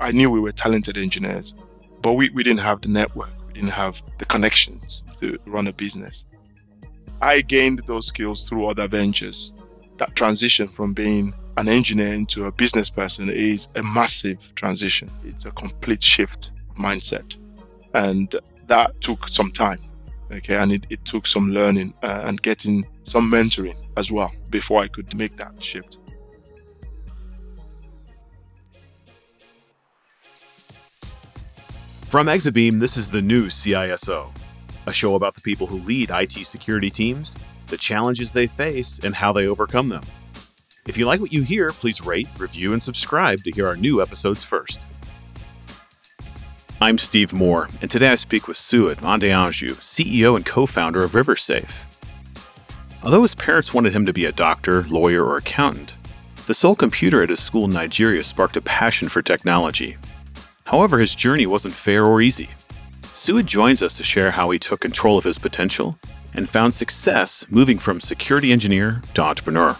I knew we were talented engineers, but we, we didn't have the network, we didn't have the connections to run a business. I gained those skills through other ventures. That transition from being an engineer into a business person is a massive transition. It's a complete shift of mindset. And that took some time. Okay. And it, it took some learning uh, and getting some mentoring as well before I could make that shift. From Exabeam, this is the new CISO, a show about the people who lead IT security teams, the challenges they face, and how they overcome them. If you like what you hear, please rate, review, and subscribe to hear our new episodes first. I'm Steve Moore, and today I speak with Suid Adeyanju, CEO and co founder of RiverSafe. Although his parents wanted him to be a doctor, lawyer, or accountant, the sole computer at his school in Nigeria sparked a passion for technology However, his journey wasn't fair or easy. Suid joins us to share how he took control of his potential and found success moving from security engineer to entrepreneur.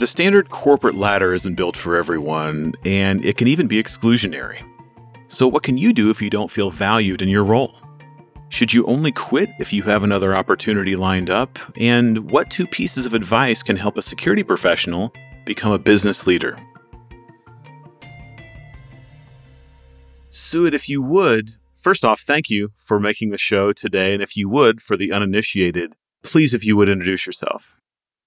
The standard corporate ladder isn't built for everyone, and it can even be exclusionary. So, what can you do if you don't feel valued in your role? Should you only quit if you have another opportunity lined up? And what two pieces of advice can help a security professional become a business leader? Suid, if you would, first off, thank you for making the show today. And if you would, for the uninitiated, please, if you would introduce yourself.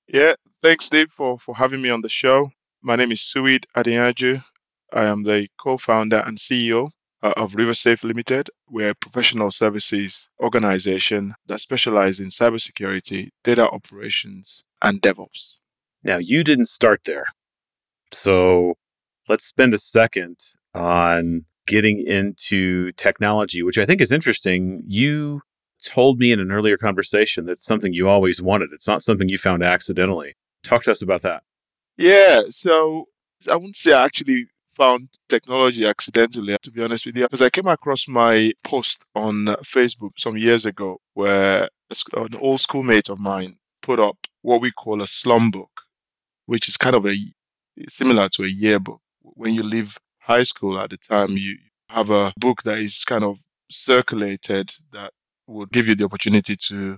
Yeah, thanks, Steve, for, for having me on the show. My name is Suid Adeyanju. I am the co founder and CEO Uh, of RiverSafe Limited. We're a professional services organization that specializes in cybersecurity, data operations, and DevOps. Now, you didn't start there. So let's spend a second on getting into technology, which I think is interesting. You told me in an earlier conversation that something you always wanted. It's not something you found accidentally. Talk to us about that. Yeah. So I wouldn't say I actually found technology accidentally, to be honest with you, because I came across my post on Facebook some years ago where an old schoolmate of mine put up what we call a slum book, which is kind of a similar to a yearbook. When you leave high school at the time, you have a book that is kind of circulated that would give you the opportunity to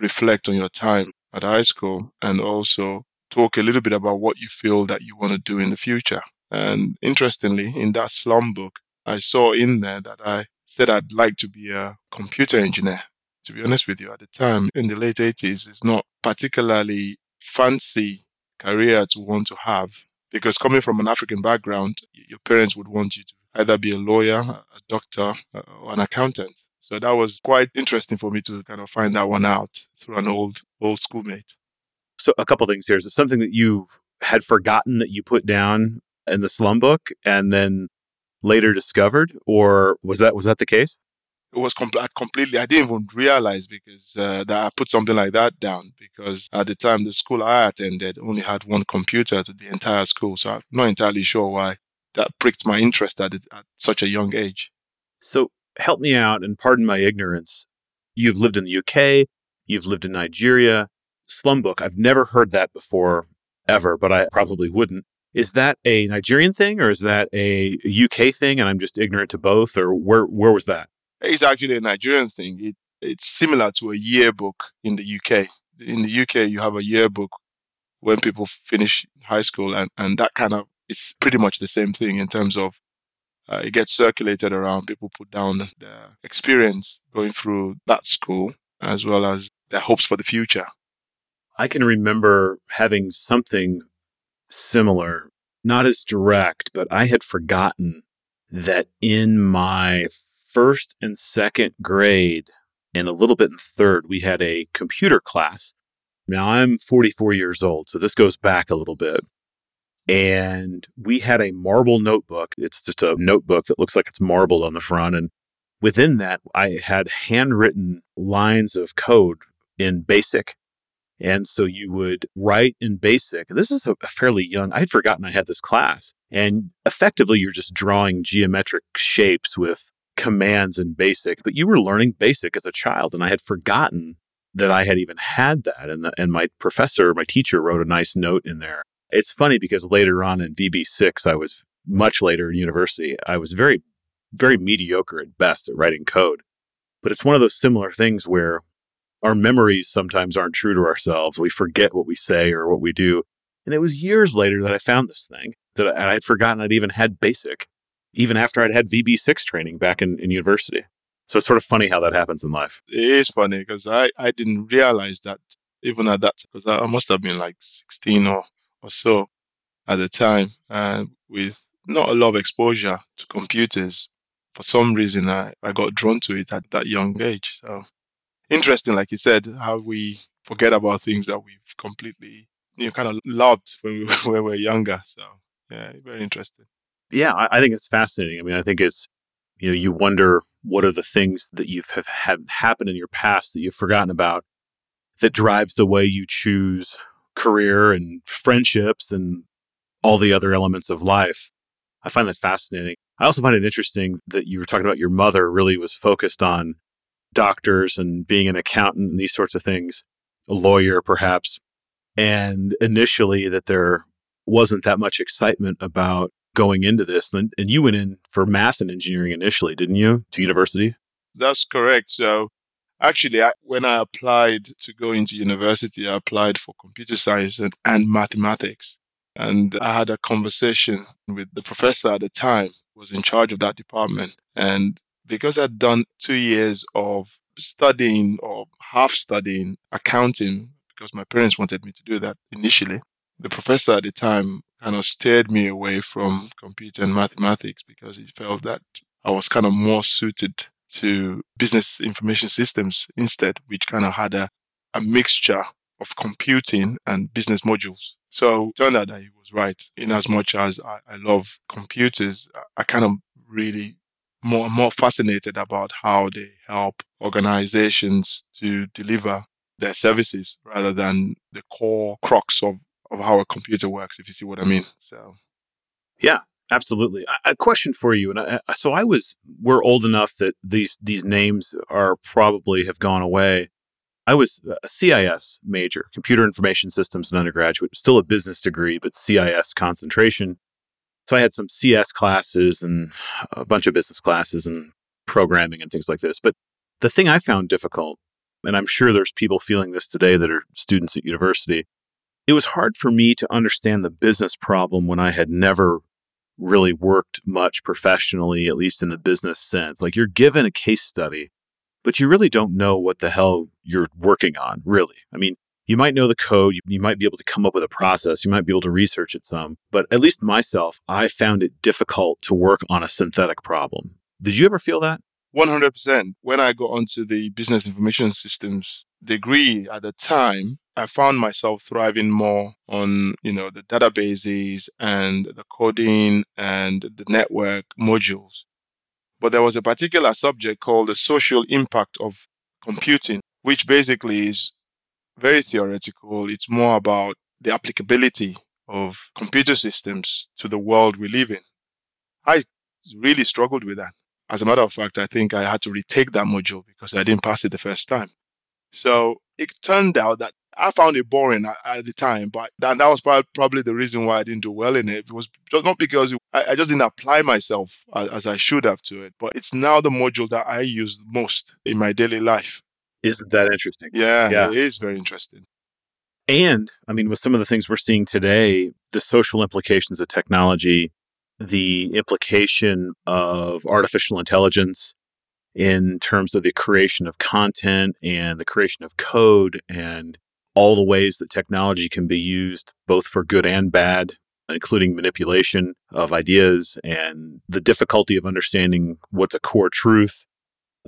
reflect on your time at high school and also talk a little bit about what you feel that you want to do in the future. And interestingly, in that slum book, I saw in there that I said I'd like to be a computer engineer. To be honest with you, at the time in the late 80s, it's not particularly fancy career to want to have because coming from an African background, your parents would want you to either be a lawyer, a doctor, uh, or an accountant. So that was quite interesting for me to kind of find that one out through an old old schoolmate. So a couple things here. Is it something that you had forgotten that you put down in the slum book and then later discovered, or was that was that the case? It was com- completely. I didn't even realize because uh, that I put something like that down because at the time the school I attended only had one computer to the entire school, so I'm not entirely sure why that pricked my interest at, it, at such a young age. So help me out and pardon my ignorance. You've lived in the UK, you've lived in Nigeria. Slum book, I've never heard that before ever, but I probably wouldn't. Is that a Nigerian thing or is that a UK thing? And I'm just ignorant to both, or where where was that? It's actually a Nigerian thing. It, it's similar to a yearbook in the UK. In the UK, you have a yearbook when people finish high school, and, and that kind of is pretty much the same thing in terms of uh, it gets circulated around. People put down their experience going through that school as well as their hopes for the future. I can remember having something similar, not as direct, but I had forgotten that in my first and second grade and a little bit in third, we had a computer class. Now I'm 44 years old, so this goes back a little bit. And we had a marble notebook. It's just a notebook that looks like it's marbled on the front. And within that, I had handwritten lines of code in BASIC and so you would write in basic. This is a, fairly young, I had forgotten I had this class. And effectively, you're just drawing geometric shapes with commands in basic, but you were learning basic as a child. And I had forgotten that I had even had that. And, the, and my professor, my teacher wrote a nice note in there. It's funny because later on in VB6, I was much later in university, I was very, very mediocre at best at writing code. But it's one of those similar things where our memories sometimes aren't true to ourselves. We forget what we say or what we do. And it was years later that I found this thing that I had forgotten I'd even had basic, even after I'd had VB6 training back in, in university. So it's sort of funny how that happens in life. It is funny because I, I didn't realize that even at that, because I must have been like 16 or, or so at the time, and with not a lot of exposure to computers. For some reason, I, I got drawn to it at that young age. So interesting, like you said, how we forget about things that we've completely, you know, kind of loved when we, when we were younger. So yeah, very interesting. Yeah, I, I think it's fascinating. I mean, I think it's you know you wonder what are the things that you've have had happen in your past that you've forgotten about that drives the way you choose career and friendships and all the other elements of life. I find that fascinating. I also find it interesting that you were talking about your mother really was focused on doctors and being an accountant and these sorts of things, a lawyer perhaps. And initially, that there wasn't that much excitement about going into this. And, and you went in for math and engineering initially, didn't you, to university? That's correct. So actually, I, when I applied to go into university, I applied for computer science and, and mathematics. And I had a conversation with the professor at the time was in charge of that department. And because I'd done two years of studying or half studying accounting, because my parents wanted me to do that initially, the professor at the time kind of steered me away from computer and mathematics because he felt that I was kind of more suited to business information systems instead, which kind of had a, a mixture of computing and business modules. So turned out that he was right. In as much as I, I love computers, I, I kind of really more more fascinated about how they help organizations to deliver their services rather than the core crux of of how a computer works, if you see what I mean. So, yeah, absolutely. A question for you, and I, so I was we're old enough that these these names are probably have gone away. I was a CIS major, computer information systems and undergraduate, still a business degree, but CIS concentration. So I had some CS classes and a bunch of business classes and programming and things like this. But the thing I found difficult, and I'm sure there's people feeling this today that are students at university, it was hard for me to understand the business problem when I had never really worked much professionally, at least in the business sense. Like you're given a case study, but you really don't know what the hell you're working on, really. I mean, you might know the code, you, you, might be able to come up with a process, you might be able to research it some, but at least myself, I found it difficult to work on a synthetic problem. Did you ever feel that? 100%. When I got onto the business information systems degree at the time, I found myself thriving more on, you know, the databases and the coding and the network modules. But there was a particular subject called the social impact of computing, which basically is very theoretical. It's more about the applicability of computer systems to the world we live in. I really struggled with that. As a matter of fact, I think I had to retake that module because I didn't pass it the first time. So it turned out that I found it boring at, at the time, but that, that was probably the reason why I didn't do well in it. It was not because I, I just didn't apply myself as, as I should have to it, but it's now the module that I use most in my daily life. Isn't that interesting? Yeah, yeah, it is very interesting. And I mean, with some of the things we're seeing today, the social implications of technology the implication of artificial intelligence in terms of the creation of content and the creation of code and all the ways that technology can be used both for good and bad including manipulation of ideas and the difficulty of understanding what's a core truth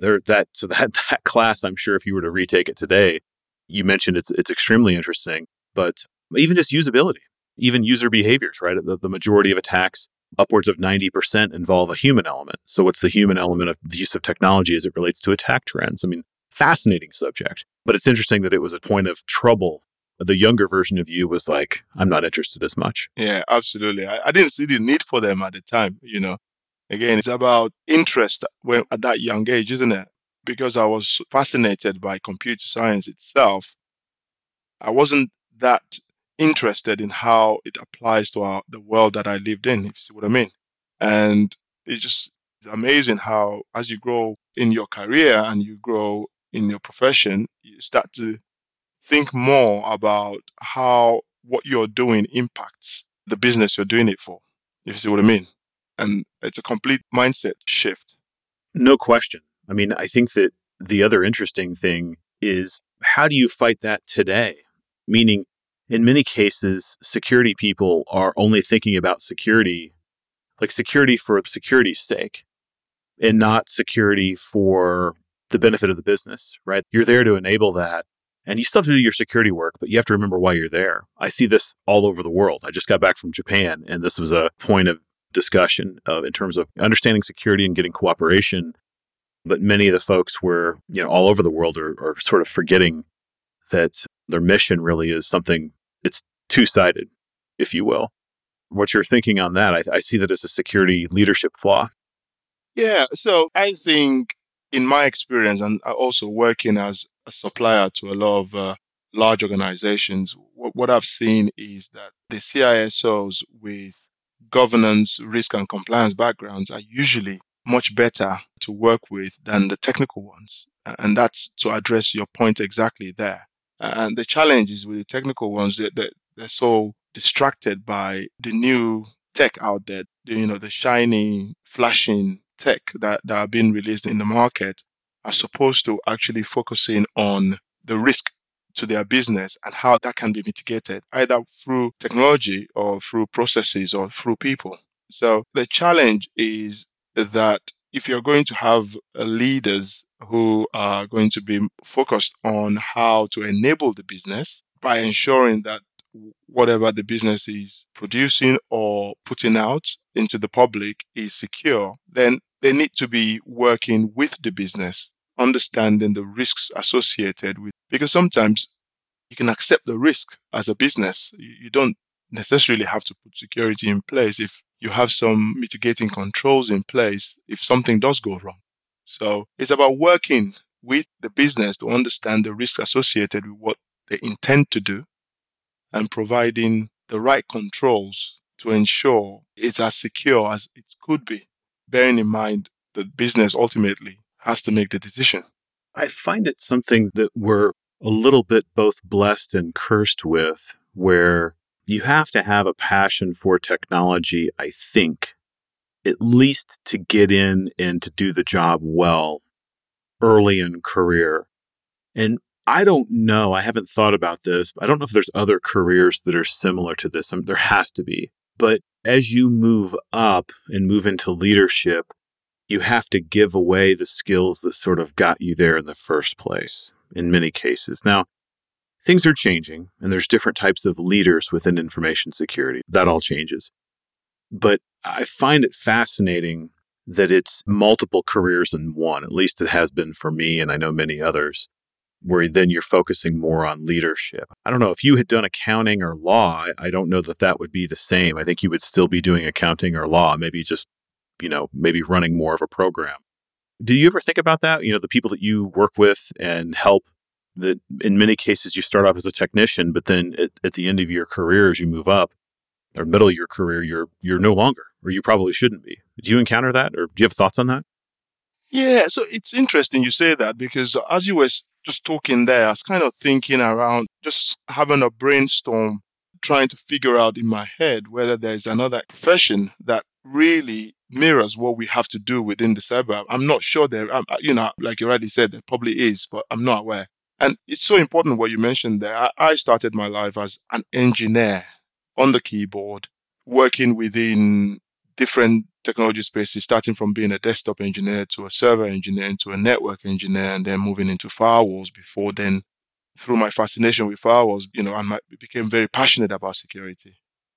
there that so that that class i'm sure if you were to retake it today you mentioned it's it's extremely interesting but even just usability even user behaviors right the, the majority of attacks upwards of 90% involve a human element. So, what's the human element of the use of technology as it relates to attack trends? I mean, fascinating subject. But it's interesting that it was a point of trouble. The younger version of you was like, I'm not interested as much. Yeah, absolutely. I, I didn't see the need for them at the time. You know, again, it's about interest when, at that young age, isn't it? because I was fascinated by computer science itself, I wasn't that interested in how it applies to our, the world that I lived in, if you see what I mean. And it's just amazing how, as you grow in your career and you grow in your profession, you start to think more about how what you're doing impacts the business you're doing it for, if you see what I mean. And it's a complete mindset shift. No question. I mean, I think that the other interesting thing is how do you fight that today? Meaning, in many cases, security people are only thinking about security, like security for security's sake, and not security for the benefit of the business, right? You're there to enable that. And you still have to do your security work, but you have to remember why you're there. I see this all over the world. I just got back from Japan, and this was a point of discussion uh, in terms of understanding security and getting cooperation. But many of the folks were, you know, all over the world are, are sort of forgetting that their mission really is something it's two sided, if you will. What you're thinking on that, I, I see that as a security leadership flaw. Yeah. So I think, in my experience, and also working as a supplier to a lot of uh, large organizations, what, what I've seen is that the CISOs with governance, risk, and compliance backgrounds are usually much better to work with than the technical ones. And that's to address your point exactly there. And the challenge is with the technical ones that they're, so distracted by the new tech out there, you know, the shiny, flashing tech that, that are being released in the market, as opposed to actually focusing on the risk to their business and how that can be mitigated, either through technology or through processes or through people. So the challenge is that if you're going to have uh, leaders who are going to be focused on how to enable the business by ensuring that whatever the business is producing or putting out into the public is secure, then they need to be working with the business, understanding the risks associated with because sometimes you can accept the risk as a business. You don't necessarily have to put security in place if you have some mitigating controls in place if something does go wrong. So it's about working with the business to understand the risk associated with what they intend to do and providing the right controls to ensure it's as secure as it could be, bearing in mind that business ultimately has to make the decision. I find it something that we're a little bit both blessed and cursed with, where you have to have a passion for technology, I think, at least to get in and to do the job well early in career. And I don't know, I haven't thought about this. I don't know if there's other careers that are similar to this. I mean, there has to be. But as you move up and move into leadership, you have to give away the skills that sort of got you there in the first place in many cases. Now, things are changing and there's different types of leaders within information security. That all changes. But I find it fascinating that it's multiple careers in one. At least it has been for me, and I know many others, where then you're focusing more on leadership. I don't know if you had done accounting or law, I don't know that that would be the same. I think you would still be doing accounting or law, maybe just, you know, maybe running more of a program. Do you ever think about that? You know, the people that you work with and help that in many cases you start off as a technician, but then at, at the end of your career, as you move up or middle of your career, you're you're no longer, or you probably shouldn't be. Do you encounter that, or do you have thoughts on that? Yeah, so it's interesting you say that because as you were just talking there, I was kind of thinking around just having a brainstorm, trying to figure out in my head whether there's another profession that really mirrors what we have to do within the cyber. I'm not sure there, you know, like you already said, there probably is, but I'm not aware. And it's so important what you mentioned there. I started my life as an engineer on the keyboard, working within different technology spaces, starting from being a desktop engineer to a server engineer to a network engineer, and then moving into firewalls before then. Through my fascination with firewalls, you know, I became very passionate about security.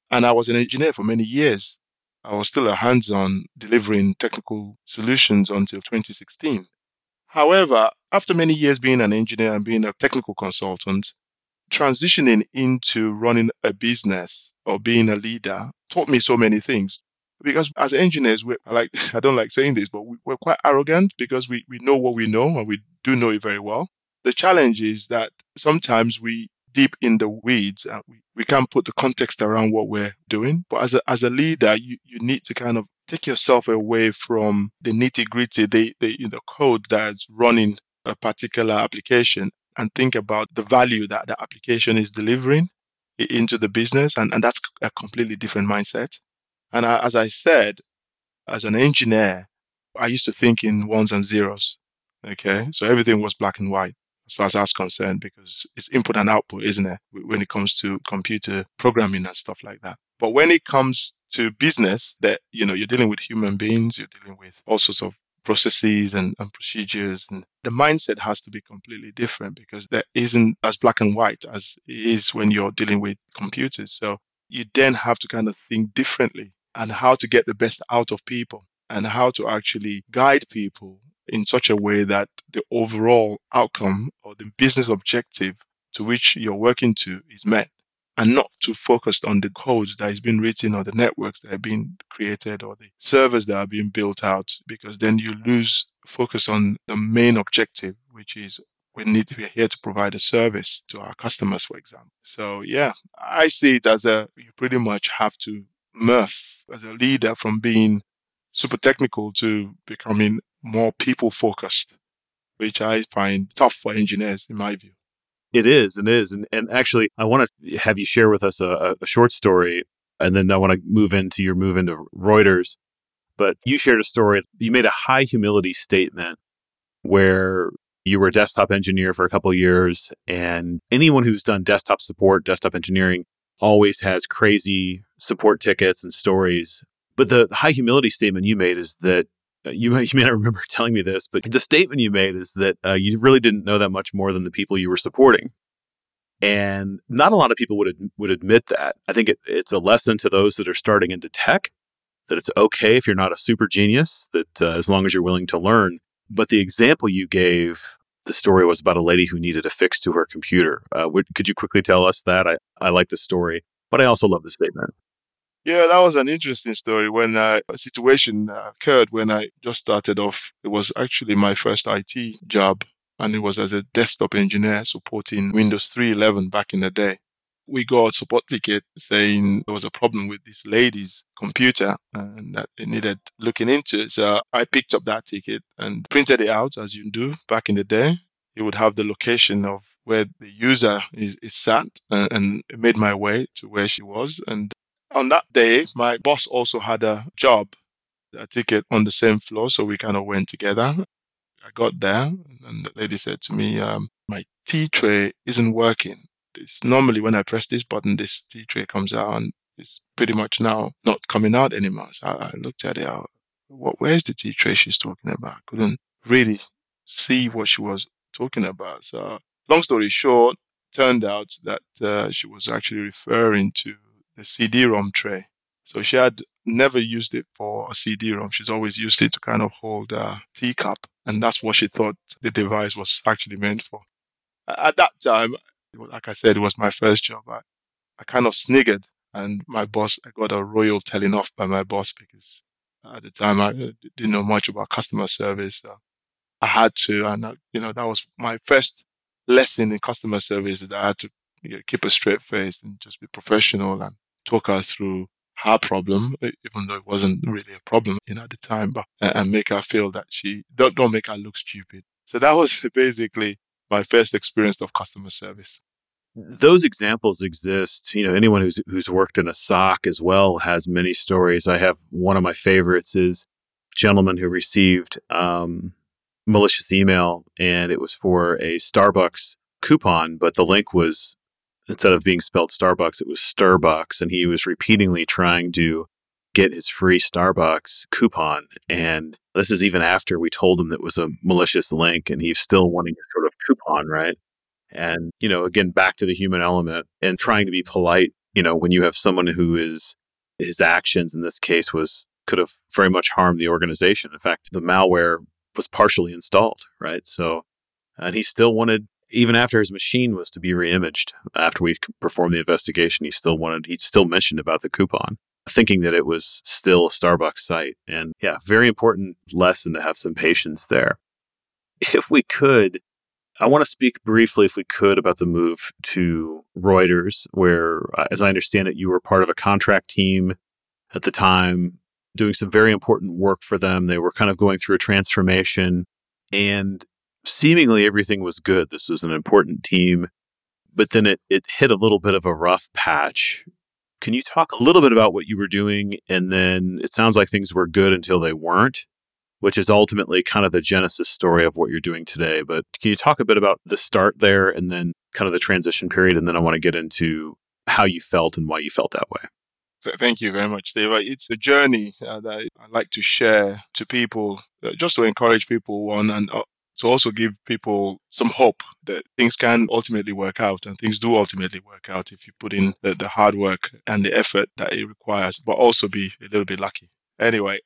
And I was an engineer for many years. I was still a hands-on delivering technical solutions until 2016. However, after many years being an engineer and being a technical consultant, transitioning into running a business or being a leader taught me so many things. because as engineers, we I like I don't like saying this, but we, we're quite arrogant because we, we know what we know and we do know it very well. The challenge is that sometimes we deep in the weeds we, we can't put the context around what we're doing. But as a as a leader, you, you need to kind of take yourself away from the nitty gritty, the, the you know code that's running a particular application and think about the value that the application is delivering into the business. And, and that's a completely different mindset. And I, as I said, as an engineer, I used to think in ones and zeros. Okay. So everything was black and white as far as that's concerned, because it's input and output, isn't it? When it comes to computer programming and stuff like that. But when it comes to business, that, you know, you're dealing with human beings, you're dealing with all sorts of processes and, and procedures and the mindset has to be completely different because that isn't as black and white as it is when you're dealing with computers so you then have to kind of think differently and how to get the best out of people and how to actually guide people in such a way that the overall outcome or the business objective to which you're working to is met and not too focused on the code that is being written or the networks that are being created or the servers that are being built out, because then you lose focus on the main objective, which is we need to be here to provide a service to our customers, for example. So yeah, I see it as a you pretty much have to morph as a leader from being super technical to becoming more people focused, which I find tough for engineers in my view. It is, and is, and and actually, I want to have you share with us a, a short story, and then I want to move into your move into Reuters. But you shared a story. You made a high humility statement where you were a desktop engineer for a couple years, and anyone who's done desktop support, desktop engineering, always has crazy support tickets and stories. But the high humility statement you made is that you may, you may not remember telling me this, but the statement you made is that uh, you really didn't know that much more than the people you were supporting. And not a lot of people would ad- would admit that. I think it, it's a lesson to those that are starting into tech that it's okay if you're not a super genius, that uh, as long as you're willing to learn. But the example you gave, the story was about a lady who needed a fix to her computer. Uh, would, could you quickly tell us that? I, I like the story, but I also love the statement. Yeah, that was an interesting story. When uh, a situation uh, occurred when I just started off, it was actually my first IT job, and it was as a desktop engineer supporting Windows 3.11 back in the day. We got a support ticket saying there was a problem with this lady's computer and that it needed looking into. So I picked up that ticket and printed it out as you do back in the day it would have the location of where the user is, is sat and, and made my way to where she was. And on that day, my boss also had a job, a ticket on the same floor. So we kind of went together. I got there and the lady said to me, um, my tea tray isn't working. It's normally when I press this button, this tea tray comes out and it's pretty much now not coming out anymore. So I, I looked at it. I, what, where's the tea tray she's talking about? I couldn't really see what she was talking about. So long story short, turned out that uh, she was actually referring to the CD-ROM tray. So she had never used it for a CD-ROM. She's always used it to kind of hold a teacup. And that's what she thought the device was actually meant for. At that time, like I said, it was my first job. I, I kind of sniggered and my boss, I got a royal telling off by my boss because at the time I didn't know much about customer service. So I had to, and uh, you know, that was my first lesson in customer service that I had to you know, keep a straight face and just be professional and talk her through her problem, even though it wasn't really a problem you know, at the time, but and make her feel that she don't don't make her look stupid. So that was basically my first experience of customer service. Those examples exist. You know, anyone who's who's worked in a SOC as well has many stories. I have one of my favorites is gentleman who received um, malicious email, and it was for a Starbucks coupon, but the link was instead of being spelled Starbucks, it was Starbucks, and he was repeatedly trying to get his free Starbucks coupon. And this is even after we told him that it was a malicious link, and he's still wanting his sort of coupon, right? And, you know, again, back to the human element and trying to be polite, you know, when you have someone who is, his actions in this case was, could have very much harmed the organization. In fact, the malware was partially installed, right? So, and he still wanted even after his machine was to be reimaged, after we performed the investigation, he still wanted, he still mentioned about the coupon. thinking that it was still a Starbucks site. And yeah, very important lesson to have some patience there. If we could, I want to speak briefly, if we could, about the move to Reuters, where, uh, as I understand it, you were part of a contract team at the time, doing some very important work for them. They were kind of going through a transformation, and seemingly everything was good. This was an important team, but then it, it hit a little bit of a rough patch. Can you talk a little bit about what you were doing? And then it sounds like things were good until they weren't which is ultimately kind of the genesis story of what you're doing today. But can you talk a bit about the start there and then kind of the transition period? And then I want to get into how you felt and why you felt that way. Thank you very much, Dave. It's a journey uh, that I like to share to people, uh, just to encourage people, one, and uh, to also give people some hope that things can ultimately work out and things do ultimately work out if you put in the, the hard work and the effort that it requires, but also be a little bit lucky. Anyway,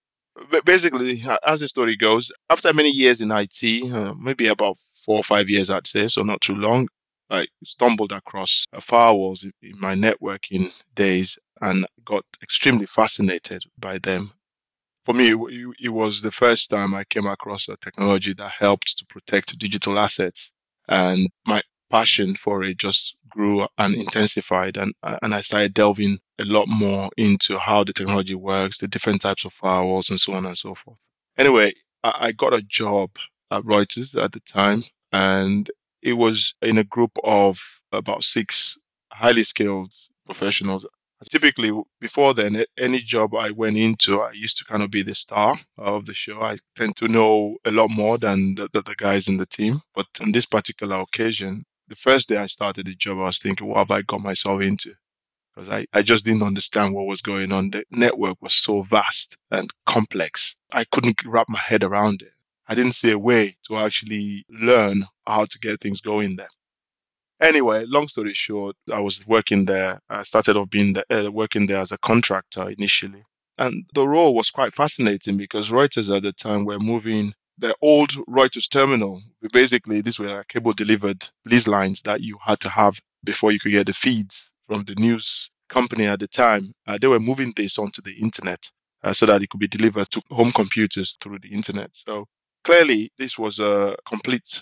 basically, as the story goes, after many years in IT, uh, maybe about four or five years, I'd say, so not too long, I stumbled across firewalls in my networking days and got extremely fascinated by them. For me, it was the first time I came across a technology that helped to protect digital assets. And my passion for it just grew and intensified and and I started delving a lot more into how the technology works, the different types of firewalls and so on and so forth. Anyway, I, I got a job at Reuters at the time and it was in a group of about six highly skilled professionals. Typically, before then, any job I went into, I used to kind of be the star of the show. I tend to know a lot more than the, the, the guys in the team. But on this particular occasion, the first day I started the job, I was thinking, what have I got myself into? Because I, I just didn't understand what was going on. The network was so vast and complex. I couldn't wrap my head around it. I didn't see a way to actually learn how to get things going there. Anyway, long story short, I was working there. I started off being uh, working there as a contractor initially. And the role was quite fascinating because Reuters at the time were moving the old Reuters terminal. Basically, these were cable delivered lease lines that you had to have before you could get the feeds from the news company at the time. Uh, they were moving this onto the internet uh, so that it could be delivered to home computers through the internet. So clearly, this was a complete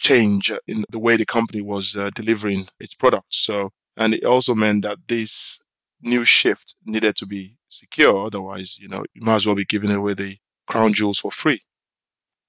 change in the way the company was uh, delivering its products. So, and it also meant that this new shift needed to be secure. Otherwise, you know, you might as well be giving away the crown jewels for free.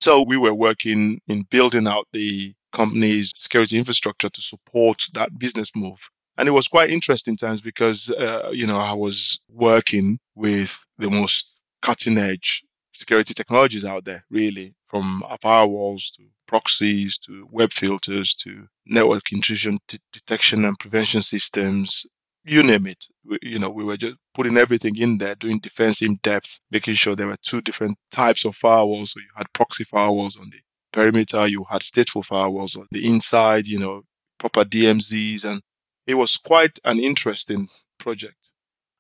So we were working in building out the company's security infrastructure to support that business move. And it was quite interesting times because, uh, you know, I was working with the most cutting edge security technologies out there, really, from firewalls to proxies to web filters to network intrusion t- detection and prevention systems, you name it. We, you know, we were just putting everything in there, doing defense in depth, making sure there were two different types of firewalls. So you had proxy firewalls on the perimeter, you had stateful firewalls on the inside, you know, proper DMZs. And it was quite an interesting project.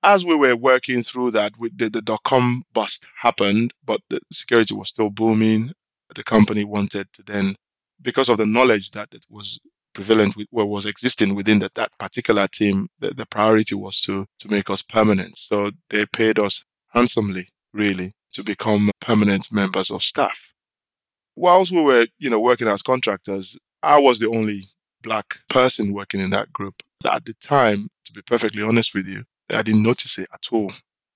As we were working through that, the, the dot com bust happened, but the security was still booming. The company wanted to then, because of the knowledge that it was prevalent with what was existing within the, that particular team, the, the priority was to to make us permanent. So they paid us handsomely, really, to become permanent members of staff. Whilst we were, you know, working as contractors, I was the only black person working in that group. At the time, to be perfectly honest with you, I didn't notice it at all.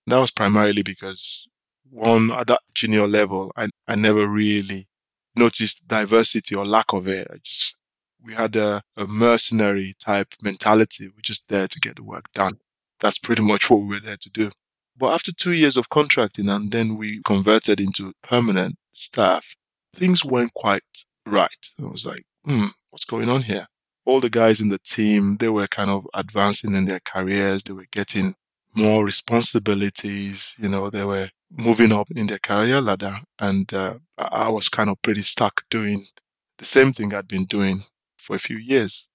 That was primarily because one at that junior level, I, I never really noticed diversity or lack of it. I just we had a, a mercenary type mentality. We're just there to get the work done. That's pretty much what we were there to do. But after two years of contracting and then we converted into permanent staff, things weren't quite right. I was like, hmm, what's going on here? All the guys in the team, they were kind of advancing in their careers. They were getting more responsibilities. You know, they were moving up in their career ladder. And uh, I was kind of pretty stuck doing the same thing I'd been doing for a few years.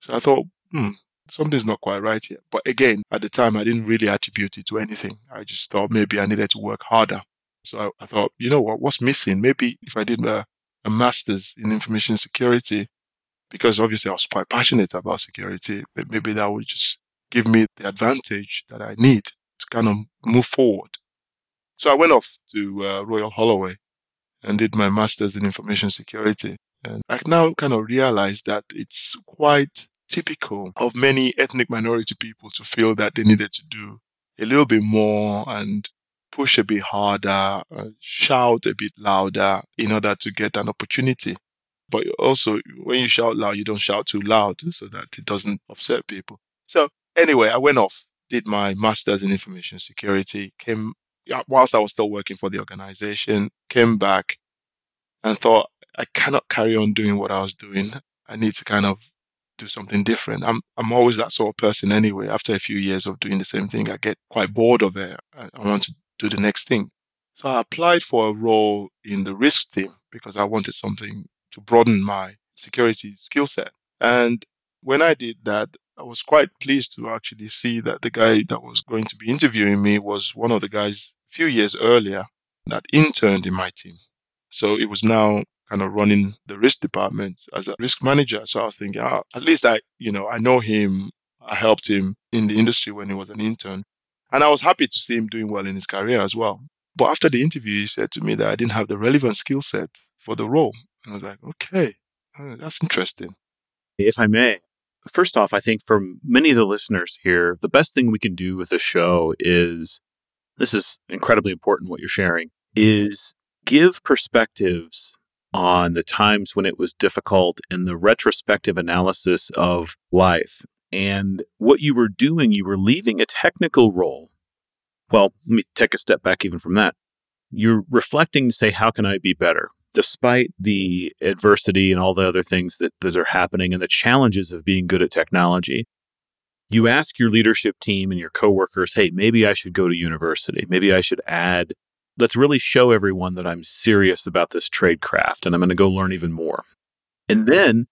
So I thought, hmm, something's not quite right here. But again, at the time, I didn't really attribute it to anything. I just thought maybe I needed to work harder. So I, I thought, you know what, what's missing? Maybe if I did a, a master's in information security, because obviously I was quite passionate about security, but maybe that would just give me the advantage that I need to kind of move forward. So I went off to uh, Royal Holloway and did my master's in information security. And I now kind of realized that it's quite typical of many ethnic minority people to feel that they needed to do a little bit more and push a bit harder, uh, shout a bit louder in order to get an opportunity. But also, when you shout loud, you don't shout too loud so that it doesn't upset people. So, anyway, I went off, did my master's in information security, came whilst I was still working for the organization, came back and thought, I cannot carry on doing what I was doing. I need to kind of do something different. I'm I'm always that sort of person anyway. After a few years of doing the same thing, I get quite bored of it. I, I want to do the next thing. So I applied for a role in the risk team because I wanted something to broaden my security skill set. And when I did that, I was quite pleased to actually see that the guy that was going to be interviewing me was one of the guys a few years earlier that interned in my team. So it was now kind of running the risk department as a risk manager. So I was thinking, oh, at least I, you know, I know him. I helped him in the industry when he was an intern. And I was happy to see him doing well in his career as well. But after the interview, he said to me that I didn't have the relevant skill set for the role. And I was like, okay, uh, that's interesting. If I may, first off, I think for many of the listeners here, the best thing we can do with this show is this is incredibly important what you're sharing is give perspectives on the times when it was difficult and the retrospective analysis of life. And what you were doing, you were leaving a technical role. Well, let me take a step back even from that. You're reflecting to say, how can I be better? Despite the adversity and all the other things that, that are happening and the challenges of being good at technology, you ask your leadership team and your coworkers, hey, maybe I should go to university. Maybe I should add let's really show everyone that I'm serious about this trade craft and I'm going to go learn even more. And then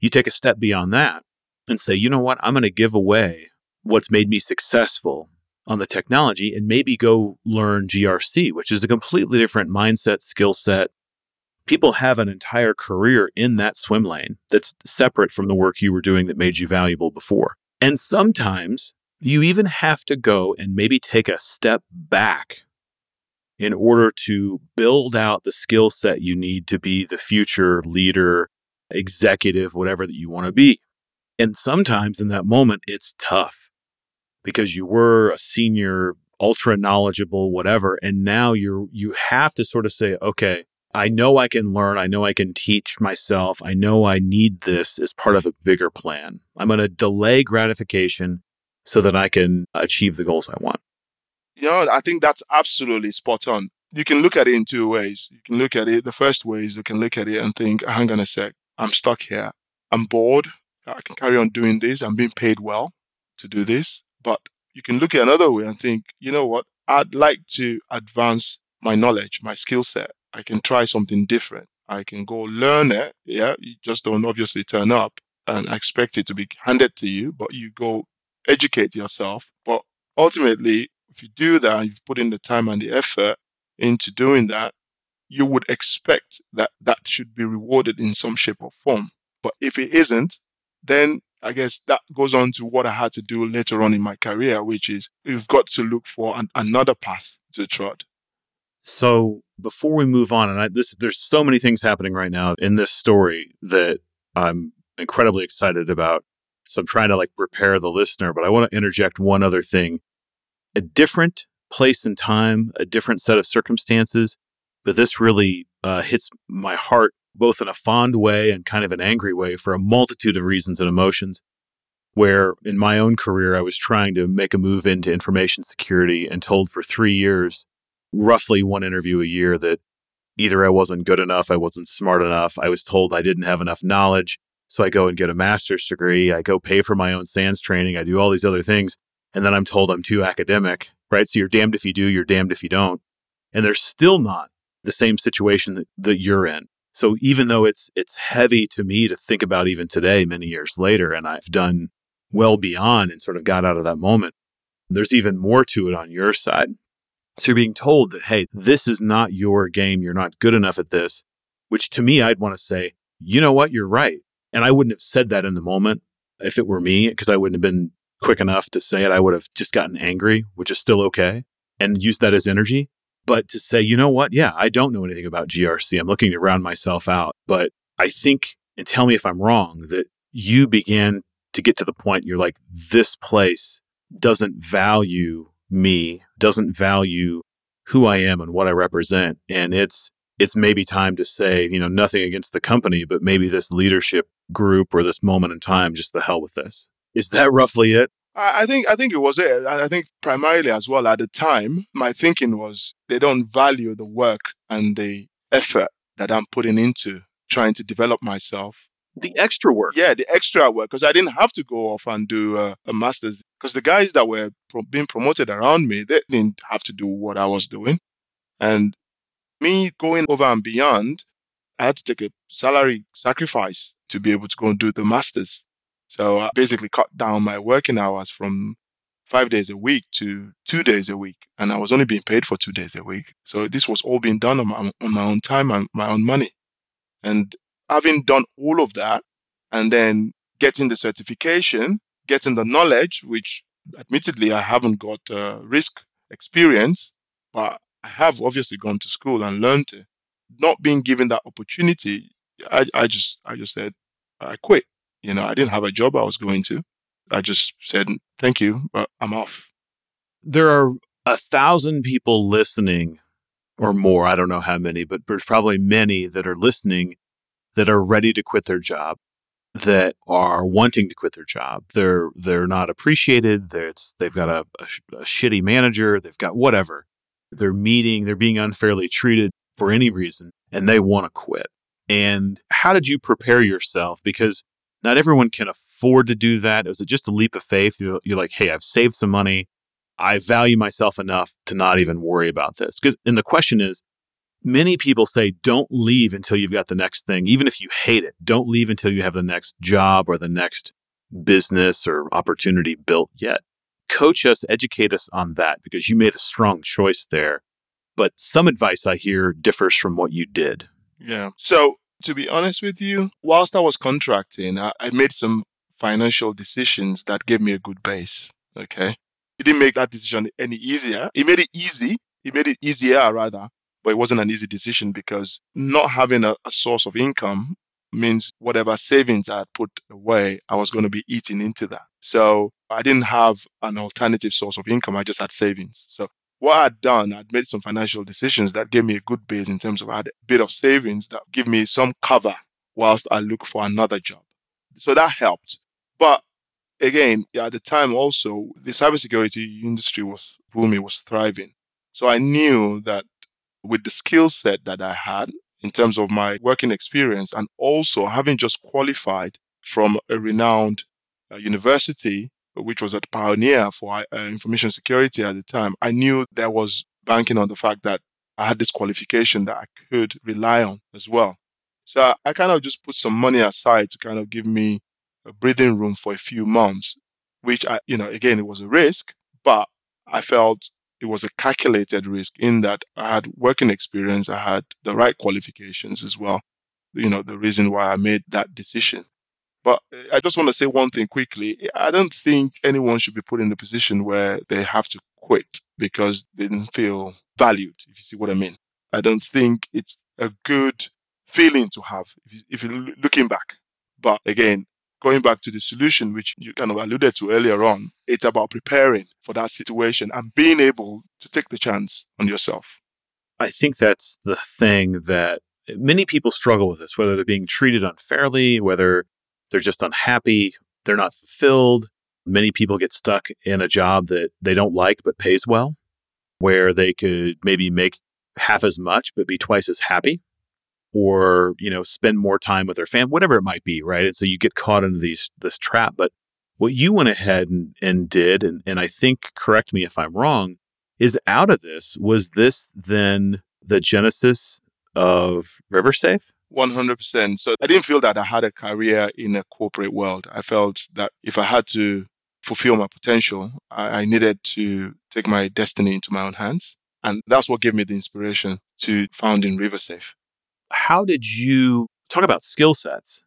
you take a step beyond that and say, you know what? I'm going to give away what's made me successful on the technology and maybe go learn GRC, which is a completely different mindset, skill set. People have an entire career in that swim lane that's separate from the work you were doing that made you valuable before. And sometimes you even have to go and maybe take a step back in order to build out the skill set you need to be the future leader, executive, whatever that you want to be. And sometimes in that moment, it's tough because you were a senior, ultra knowledgeable, whatever. And now you're, you have to sort of say, okay, I know I can learn. I know I can teach myself. I know I need this as part of a bigger plan. I'm going to delay gratification so that I can achieve the goals I want you know, I think that's absolutely spot on. You can look at it in two ways. You can look at it, the first way is you can look at it and think, hang on a sec, I'm stuck here. I'm bored. I can carry on doing this. I'm being paid well to do this. But you can look at another way and think, you know what? I'd like to advance my knowledge, my skill set. I can try something different. I can go learn it. Yeah. You just don't obviously turn up and expect it to be handed to you, but you go educate yourself. But ultimately, if you do that, you've put in the time and the effort into doing that, you would expect that that should be rewarded in some shape or form. But if it isn't, then I guess that goes on to what I had to do later on in my career, which is you've got to look for an, another path to trod. So before we move on, and I, this, there's so many things happening right now in this story that I'm incredibly excited about. So I'm trying to like prepare the listener, but I want to interject one other thing a different place and time, a different set of circumstances. But this really uh, hits my heart both in a fond way and kind of an angry way for a multitude of reasons and emotions. Where in my own career, I was trying to make a move into information security and told for three years, roughly one interview a year, that either I wasn't good enough, I wasn't smart enough, I was told I didn't have enough knowledge. So I go and get a master's degree, I go pay for my own SANS training, I do all these other things and then I'm told I'm too academic, right? So you're damned if you do, you're damned if you don't. And there's still not the same situation that, that you're in. So even though it's it's heavy to me to think about even today, many years later, and I've done well beyond and sort of got out of that moment, there's even more to it on your side. So you're being told that, hey, this is not your game. You're not good enough at this, which to me, I'd want to say, you know what? You're right. And I wouldn't have said that in the moment if it were me, because I wouldn't have been quick enough to say it, I would have just gotten angry, which is still okay, and used that as energy. But to say, you know what? Yeah, I don't know anything about GRC. I'm looking to round myself out. But I think, and tell me if I'm wrong, that you began to get to the point you're like, this place doesn't value me, doesn't value who I am and what I represent. And it's, it's maybe time to say, you know, nothing against the company, but maybe this leadership group or this moment in time, just the hell with this. Is that roughly it? I think I think it was it. And I think primarily as well at the time, my thinking was they don't value the work and the effort that I'm putting into trying to develop myself. The extra work. Yeah, the extra work because I didn't have to go off and do uh, a master's because the guys that were pro- being promoted around me they didn't have to do what I was doing, and me going over and beyond, I had to take a salary sacrifice to be able to go and do the masters. So I basically cut down my working hours from five days a week to two days a week. And I was only being paid for two days a week. So this was all being done on my, on my own time and my own money. And having done all of that and then getting the certification, getting the knowledge, which admittedly I haven't got uh, risk experience, but I have obviously gone to school and learned it. Not being given that opportunity, I, I just I just said I quit. You know, I didn't have a job I was going to. I just said, thank you, but I'm off. There are a thousand people listening or more. I don't know how many, but there's probably many that are listening that are ready to quit their job, that are wanting to quit their job. They're they're not appreciated. They're, they've got a, a, a shitty manager. They've got whatever. They're meeting. They're being unfairly treated for any reason, and they want to quit. And how did you prepare yourself? Because not everyone can afford to do that. Is it just a leap of faith? You're, you're like, hey, I've saved some money. I value myself enough to not even worry about this. Because, and the question is, many people say, don't leave until you've got the next thing, even if you hate it. Don't leave until you have the next job or the next business or opportunity built yet. Coach us, educate us on that because you made a strong choice there. But some advice I hear differs from what you did. Yeah. So to be honest with you, whilst I was contracting, I, I made some financial decisions that gave me a good base. Okay. It didn't make that decision any easier. It made it easy. It made it easier rather, but it wasn't an easy decision because not having a, a source of income means whatever savings I had put away, I was going to be eating into that. So I didn't have an alternative source of income. I just had savings. So what I'd done, I'd made some financial decisions that gave me a good base in terms of I had a bit of savings that give me some cover whilst I look for another job. So that helped. But again, at the time also, the cybersecurity industry was booming, was thriving. So I knew that with the skill set that I had in terms of my working experience and also having just qualified from a renowned uh, university which was at Pioneer for uh, information security at the time, I knew there was banking on the fact that I had this qualification that I could rely on as well. So I, I kind of just put some money aside to kind of give me a breathing room for a few months, which I, you know, again, it was a risk, but I felt it was a calculated risk in that I had working experience, I had the right qualifications as well. You know, the reason why I made that decision. But eh, I just want to say one thing quickly. I don't think anyone should be put in a position where they have to quit because they didn't feel valued, if you see what I mean. I don't think it's a good feeling to have if, you, are looking back. But again, going back to the solution, which you kind of alluded to earlier on, it's about preparing for that situation and being able to take the chance on yourself. I think that's the thing that many people struggle with this, whether they're being treated unfairly, whether they're just unhappy. They're not fulfilled. Many people get stuck in a job that they don't like but pays well, where they could maybe make half as much but be twice as happy or, you know, spend more time with their family, whatever it might be, right? And so you get caught into these this trap. But what you went ahead and, and did, and, and I think, correct me if I'm wrong, is out of this, was this then the genesis of RiverSafe? 100%. So I didn't feel that I had a career in a corporate world. I felt that if I had to fulfill my potential, I, I needed to take my destiny into my own hands. And that's what gave me the inspiration to founding RiverSafe. How did you talk about skill sets?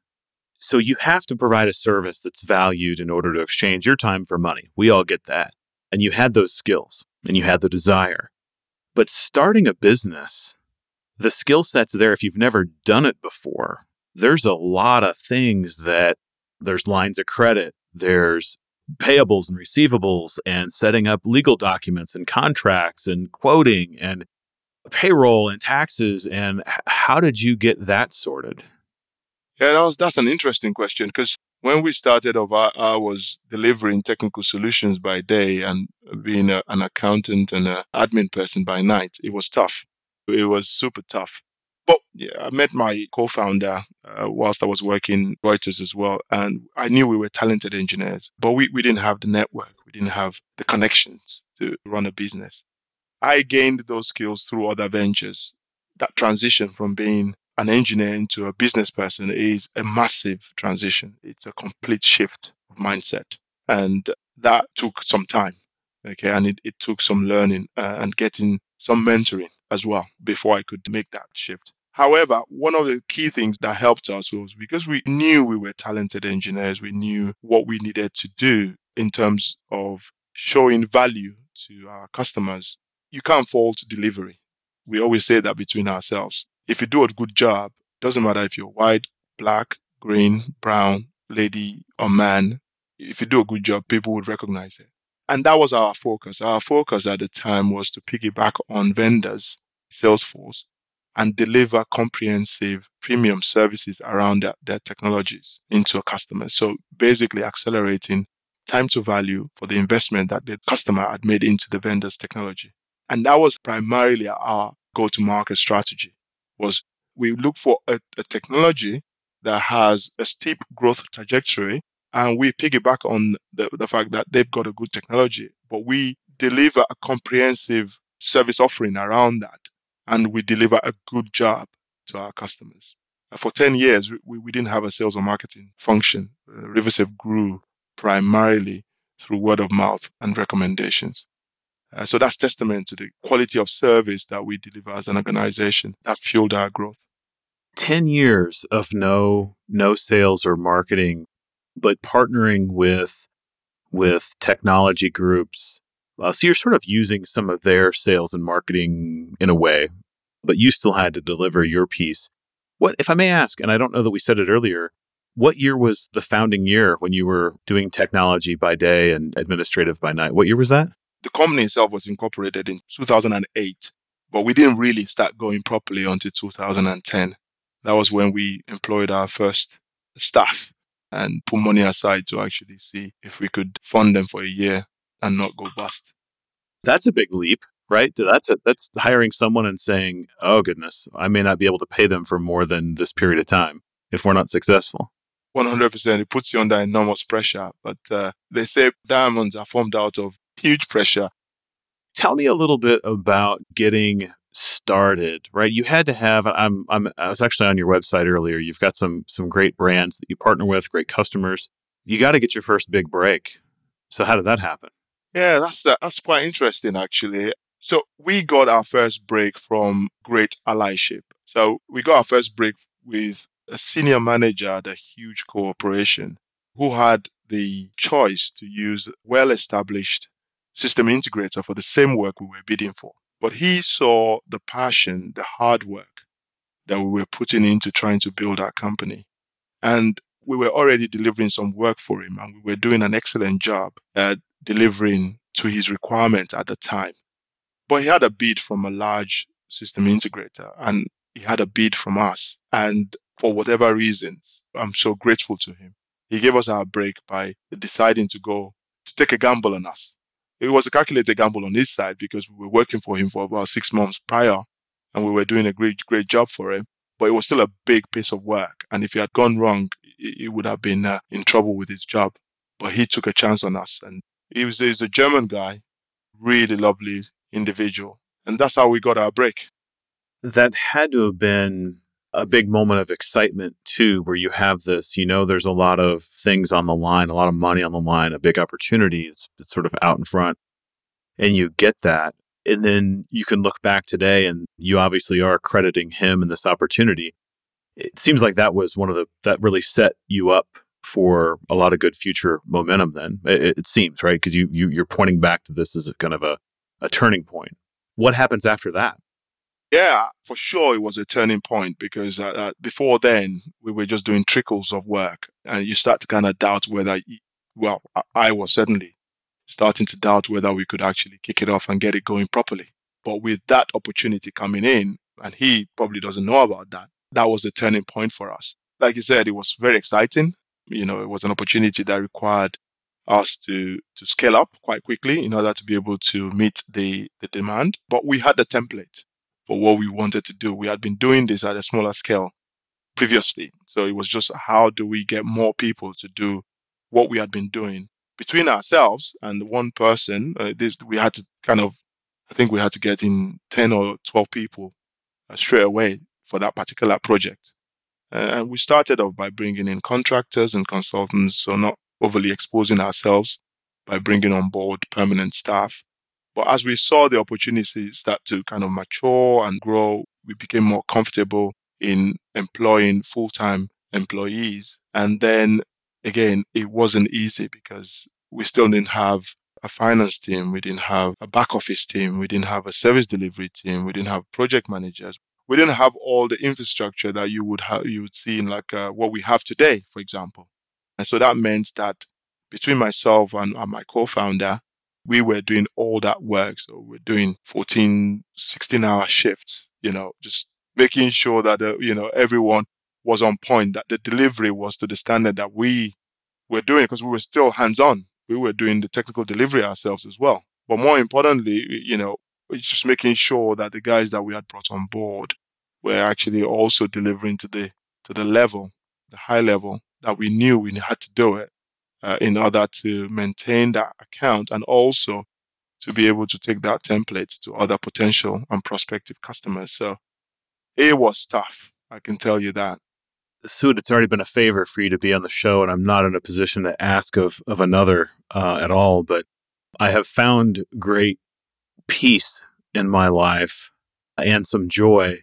So you have to provide a service that's valued in order to exchange your time for money. We all get that. And you had those skills and you had the desire. But starting a business, the skill set's there if you've never done it before. There's a lot of things that there's lines of credit, there's payables and receivables, and setting up legal documents and contracts and quoting and payroll and taxes. And how did you get that sorted? Yeah, that was, that's an interesting question because when we started off, I, I, was delivering technical solutions by day and being a, an accountant and an admin person by night. It was tough. It was super tough. But yeah, I met my co-founder uh, whilst I was working Reuters as well, and I knew we were talented engineers, but we, we didn't have the network, we didn't have the connections to run a business. I gained those skills through other ventures. That transition from being an engineer into a business person is a massive transition. It's a complete shift of mindset. And that took some time. Okay. And it, it took some learning uh, and getting some mentoring as well before I could make that shift. However, one of the key things that helped us was because we knew we were talented engineers, we knew what we needed to do in terms of showing value to our customers. You can't fault delivery. We always say that between ourselves if you do a good job, doesn't matter if you're white, black, green, brown, lady, or man, if you do a good job, people would recognize it. And that was our focus. Our focus at the time was to piggyback on vendors, Salesforce, and deliver comprehensive premium services around their, their technologies into a customer. So basically accelerating time to value for the investment that the customer had made into the vendor's technology. And that was primarily our go to market strategy was we look for a, a technology that has a steep growth trajectory and we piggyback on the, the fact that they've got a good technology, but we deliver a comprehensive service offering around that and we deliver a good job to our customers. For 10 years, we, we didn't have a sales or marketing function. Uh, grew primarily through word of mouth and recommendations. Uh, so that's testament to the quality of service that we deliver as an organization that fueled our growth. 10 years of no no sales or marketing but partnering with with technology groups. Uh, so you're sort of using some of their sales and marketing in a way but you still had to deliver your piece. What if i may ask and i don't know that we said it earlier what year was the founding year when you were doing technology by day and administrative by night? What year was that the company itself was incorporated in 2008, but we didn't really start going properly until 2010. That was when we employed our first staff and put money aside to actually see if we could fund them for a year and not go bust. That's a big leap, right? That's a, that's hiring someone and saying, "Oh goodness, I may not be able to pay them for more than this period of time if we're not successful." 100%. It puts you under enormous pressure. But uh, they say diamonds are formed out of huge pressure. Tell me a little bit about getting started right? You had to have I'm, I'm i was actually on your website earlier. You've got some some great brands that you partner with great customers. You got to get your first big break. So how did that happen? Yeah that's uh, that's quite interesting actually. So we got our first break from great allyship. So we got our first break with a senior manager at a huge corporation who had the choice to use well established system integrator for the same work we were bidding for. But he saw the passion, the hard work that we were putting into trying to build our company. And we were already delivering some work for him and we were doing an excellent job at delivering to his requirement at the time. But he had a bid from a large system integrator and he had a bid from us. And for whatever reasons, I'm so grateful to him. He gave us our break by deciding to go to take a gamble on us it was a calculated gamble on his side because we were working for him for about six months prior and we were doing a great, great job for him. But it was still a big piece of work. And if he had gone wrong, he would have been uh, in trouble with his job. But he took a chance on us. And he was he's a German guy, really lovely individual. And that's how we got our break. That had to have been a big moment of excitement too, where you have this, you know, there's a lot of things on the line, a lot of money on the line, a big opportunity. It's, it's sort of out in front and you get that. And then you can look back today and you obviously are crediting him in this opportunity. it seems like that was one of the that really set you up for a lot of good future momentum then it, it seems right because you, you you're pointing back to this as a kind of a, a turning point what happens after that yeah, for sure, it was a turning point because uh, uh, before then we were just doing trickles of work, and you start to kind of doubt whether, well, I was certainly starting to doubt whether we could actually kick it off and get it going properly. But with that opportunity coming in, and he probably doesn't know about that, that was the turning point for us. Like you said, it was very exciting. You know, it was an opportunity that required us to to scale up quite quickly in order to be able to meet the the demand. But we had the template what we wanted to do. We had been doing this at a smaller scale previously. So it was just how do we get more people to do what we had been doing between ourselves and one person. Uh, this, we had to kind of, I think we had to get in 10 or 12 people uh, straight away for that particular project. Uh, and we started off by bringing in contractors and consultants, so not overly exposing ourselves by bringing on board permanent staff. But as we saw the opportunity start to kind of mature and grow, we became more comfortable in employing full time employees. And then again, it wasn't easy because we still didn't have a finance team, we didn't have a back office team, we didn't have a service delivery team, we didn't have project managers. We didn't have all the infrastructure that you would have you would see in like uh, what we have today, for example. And so that meant that between myself and, and my co-founder, we were doing all that work. So we're doing 14, 16 hour shifts, you know, just making sure that, uh, you know, everyone was on point, that the delivery was to the standard that we were doing because we were still hands on. We were doing the technical delivery ourselves as well. But more importantly, you know, it's just making sure that the guys that we had brought on board were actually also delivering to the to the level, the high level that we knew we had to do it uh, in order to maintain that account and also to be able to take that template to other potential and prospective customers. So it was tough. I can tell you that. Suid, it's already been a favor for you to be on the show, and I'm not in a position to ask of, of another uh, at all, but I have found great peace in my life and some joy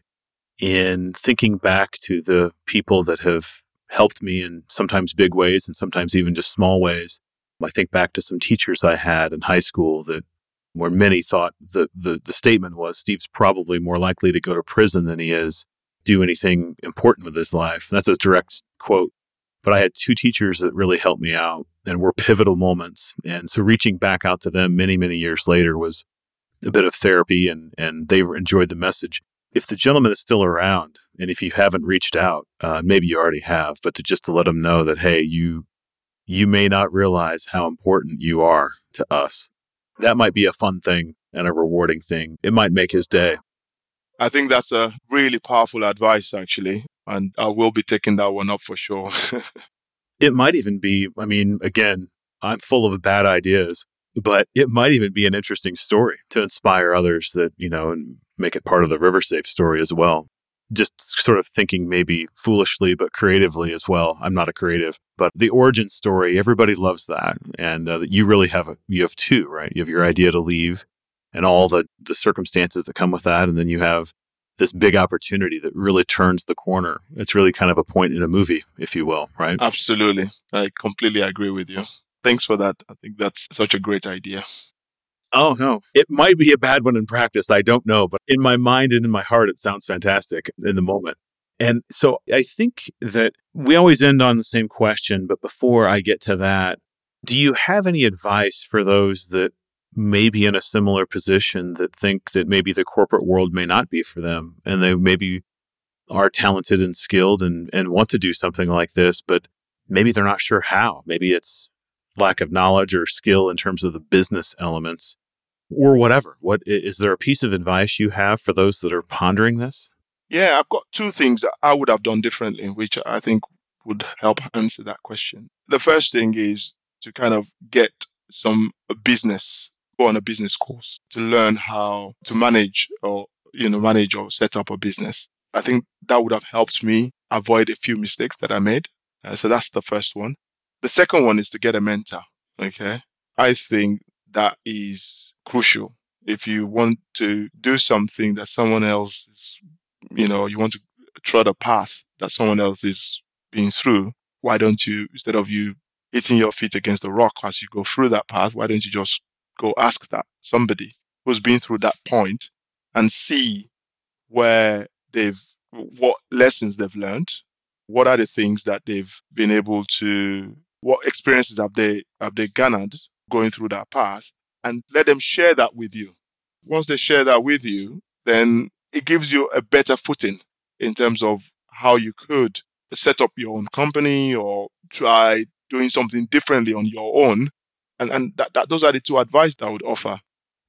in thinking back to the people that have helped me in sometimes big ways and sometimes even just small ways. I think back to some teachers I had in high school that where many thought the, the, the statement was Steve's probably more likely to go to prison than he is do anything important with his life. that's a direct quote. But I had two teachers that really helped me out and were pivotal moments. And so reaching back out to them many, many years later was a bit of therapy and, and they enjoyed the message if the gentleman is still around and if you haven't reached out, uh, maybe you already have, but to just to let him know that, hey, you, you may not realize how important you are to us. That might be a fun thing and a rewarding thing. It might make his day. I think that's a really powerful advice, actually. And I will be taking that one up for sure. it might even be, I mean, again, I'm full of bad ideas, but it might even be an interesting story to inspire others that, you know, and make it part of the RiverSafe story as well. Just sort of thinking maybe foolishly, but creatively as well. I'm not a creative, but the origin story, everybody loves that. And uh, you really have a, you have two, right? You have your idea to leave and all the, the circumstances that come with that. And then you have this big opportunity that really turns the corner. It's really kind of a point in a movie, if you will, right? Absolutely. I completely agree with you. Thanks for that. I think that's such a great idea. Oh, no. It might be a bad one in practice. I don't know. But in my mind and in my heart, it sounds fantastic in the moment. And so I think that we always end on the same question. But before I get to that, do you have any advice for those that may be in a similar position that think that maybe the corporate world may not be for them and they maybe are talented and skilled and, and want to do something like this, but maybe they're not sure how? Maybe it's lack of knowledge or skill in terms of the business elements or whatever. What is there a piece of advice you have for those that are pondering this? Yeah, I've got two things I would have done differently, which I think would help answer that question. The first thing is to kind of get some business, go on a business course to learn how to manage or, you know, manage or set up a business. I think that would have helped me avoid a few mistakes that I made. Uh, so that's the first one. The second one is to get a mentor. Okay. I think that is crucial. If you want to do something that someone else is, you know, you want to tread a path that someone else is being through, why don't you, instead of you hitting your feet against the rock as you go through that path, why don't you just go ask that somebody who's been through that point and see where they've, what lessons they've learned, what are the things that they've been able to, what experiences have they, have they garnered going through that path and let them share that with you. Once they share that with you, then it gives you a better footing in terms of how you could set up your own company or try doing something differently on your own. And, and that, that those are the two advice that I would offer.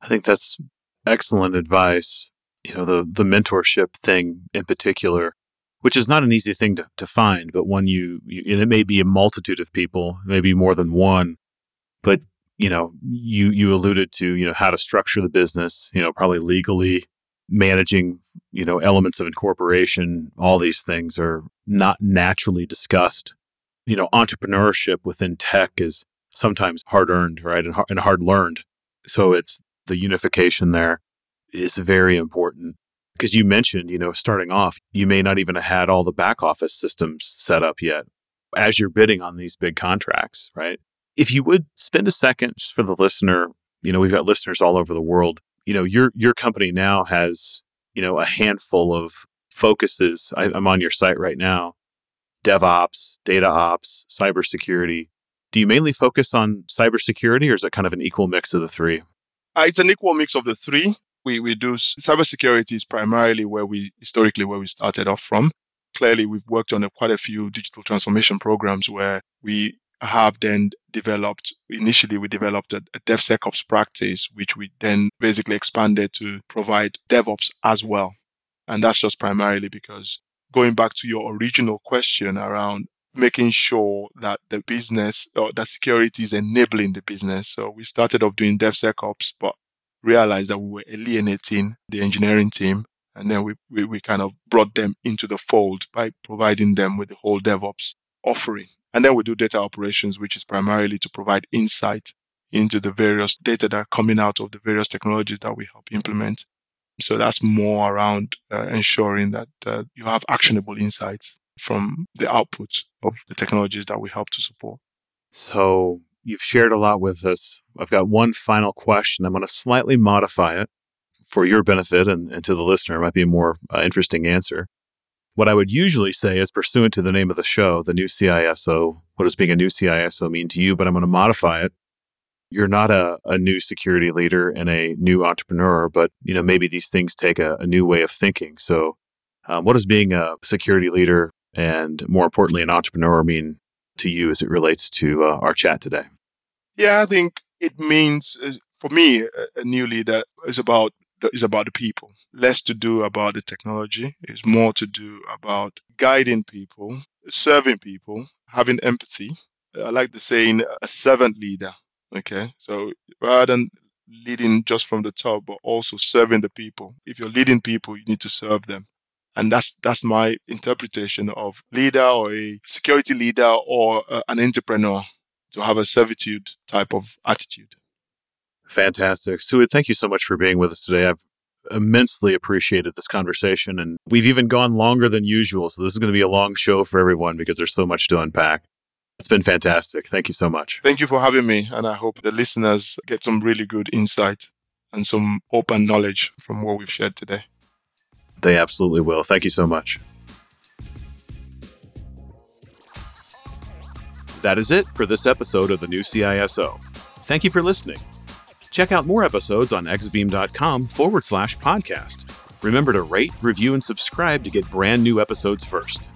I think that's excellent advice. You know, the, the mentorship thing in particular, which is not an easy thing to, to find, but when you, you, and it may be a multitude of people, maybe more than one, but you know, you, you alluded to, you know, how to structure the business, you know, probably legally managing, you know, elements of incorporation, all these things are not naturally discussed. You know, entrepreneurship within tech is sometimes hard earned, right? And, and hard learned. So it's the unification there is very important because you mentioned, you know, starting off, you may not even have had all the back office systems set up yet as you're bidding on these big contracts, right? If you would spend a second just for the listener, you know, we've got listeners all over the world you know your your company now has you know a handful of focuses. I, I'm on your site right now: DevOps, data ops, cybersecurity. Do you mainly focus on cybersecurity, or is it kind of an equal mix of the three? Uh, it's an equal mix of the three. We we do cybersecurity is primarily where we historically where we started off from. Clearly, we've worked on a, quite a few digital transformation programs where we have then developed, initially we developed a, a DevSecOps practice, which we then basically expanded to provide DevOps as well. And that's just primarily because going back to your original question around making sure that the business or that security is enabling the business. So we started off doing DevSecOps, but realized that we were alienating the engineering team. And then we, we, we kind of brought them into the fold by providing them with the whole DevOps offering. And then we do data operations, which is primarily to provide insight into the various data that are coming out of the various technologies that we help implement. So that's more around uh, ensuring that uh, you have actionable insights from the output of the technologies that we help to support. So you've shared a lot with us. I've got one final question. I'm going to slightly modify it for your benefit and, and to the listener. It might be a more uh, interesting answer. What I would usually say is pursuant to the name of the show, the new CISO, what does being a new CISO mean to you? But I'm going to modify it. You're not a, a new security leader and a new entrepreneur, but you know maybe these things take a, a new way of thinking. So, um, what does being a security leader and more importantly an entrepreneur mean to you as it relates to uh, our chat today? Yeah, I think it means uh, for me a new leader is about is about the people, less to do about the technology. It's more to do about guiding people, serving people, having empathy. I like the saying a servant leader. Okay. So rather than leading just from the top, but also serving the people. If you're leading people, you need to serve them. And that's that's my interpretation of leader or a security leader or uh, an entrepreneur to have a servitude type of attitude. Fantastic. Suid, thank you so much for being with us today. I've immensely appreciated this conversation. And we've even gone longer than usual. So this is going to be a long show for everyone because there's so much to unpack. It's been fantastic. Thank you so much. Thank you for having me. And I hope the listeners get some really good insight and some open knowledge from what we've shared today. They absolutely will. Thank you so much. That is it for this episode of the new CISO. Thank you for listening. Check out more episodes on exabeam.com forward slash podcast. Remember to rate, review, and subscribe to get brand new episodes first.